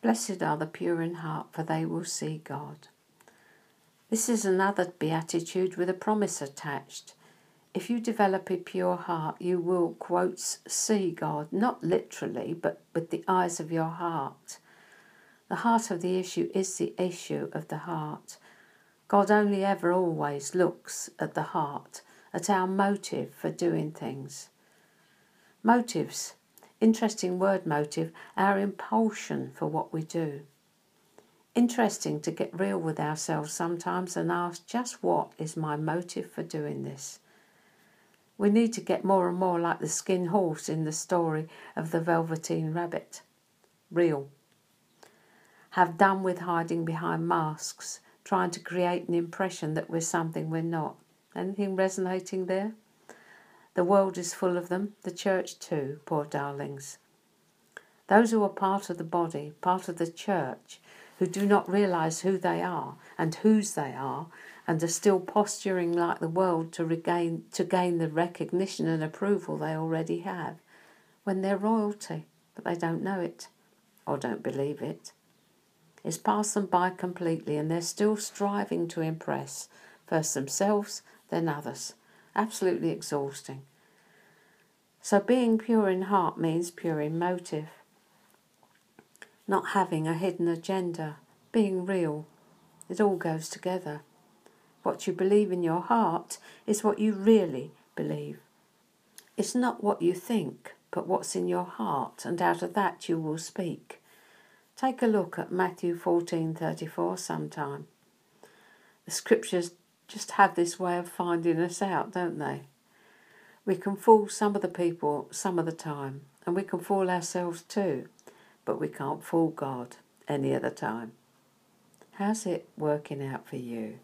Blessed are the pure in heart, for they will see God. This is another beatitude with a promise attached. If you develop a pure heart, you will, quotes, see God, not literally, but with the eyes of your heart. The heart of the issue is the issue of the heart. God only ever always looks at the heart, at our motive for doing things. Motives, interesting word motive, our impulsion for what we do. Interesting to get real with ourselves sometimes and ask just what is my motive for doing this? We need to get more and more like the skin horse in the story of the Velveteen Rabbit. Real. Have done with hiding behind masks, trying to create an impression that we're something we're not. Anything resonating there? The world is full of them, the church too, poor darlings. Those who are part of the body, part of the church, who do not realize who they are and whose they are, and are still posturing like the world to regain to gain the recognition and approval they already have, when they're royalty, but they don't know it or don't believe it. It's passed them by completely, and they're still striving to impress first themselves, then others. Absolutely exhausting. So, being pure in heart means pure in motive not having a hidden agenda, being real. It all goes together. What you believe in your heart is what you really believe. It's not what you think, but what's in your heart, and out of that you will speak. Take a look at Matthew 14:34 sometime. The scriptures just have this way of finding us out, don't they? We can fool some of the people some of the time, and we can fool ourselves too but we can't fool God any other time. How's it working out for you?